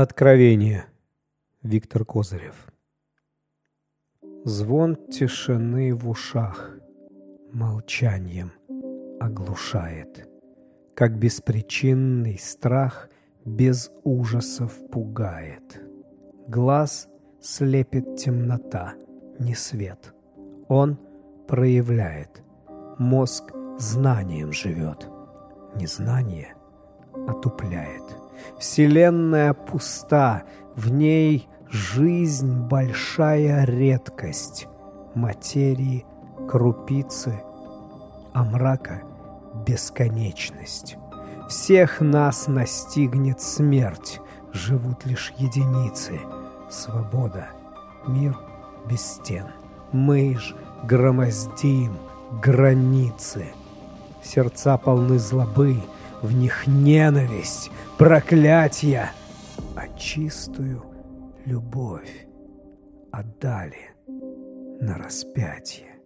Откровение. Виктор Козырев. Звон тишины в ушах молчанием оглушает, как беспричинный страх без ужасов пугает. Глаз слепит темнота, не свет. Он проявляет. Мозг знанием живет. Незнание отупляет. Вселенная пуста, в ней жизнь большая редкость, материи крупицы, а мрака бесконечность. Всех нас настигнет смерть, живут лишь единицы. Свобода, мир без стен. Мы ж громоздим границы. Сердца полны злобы, в них ненависть, проклятие, а чистую любовь отдали на распятие.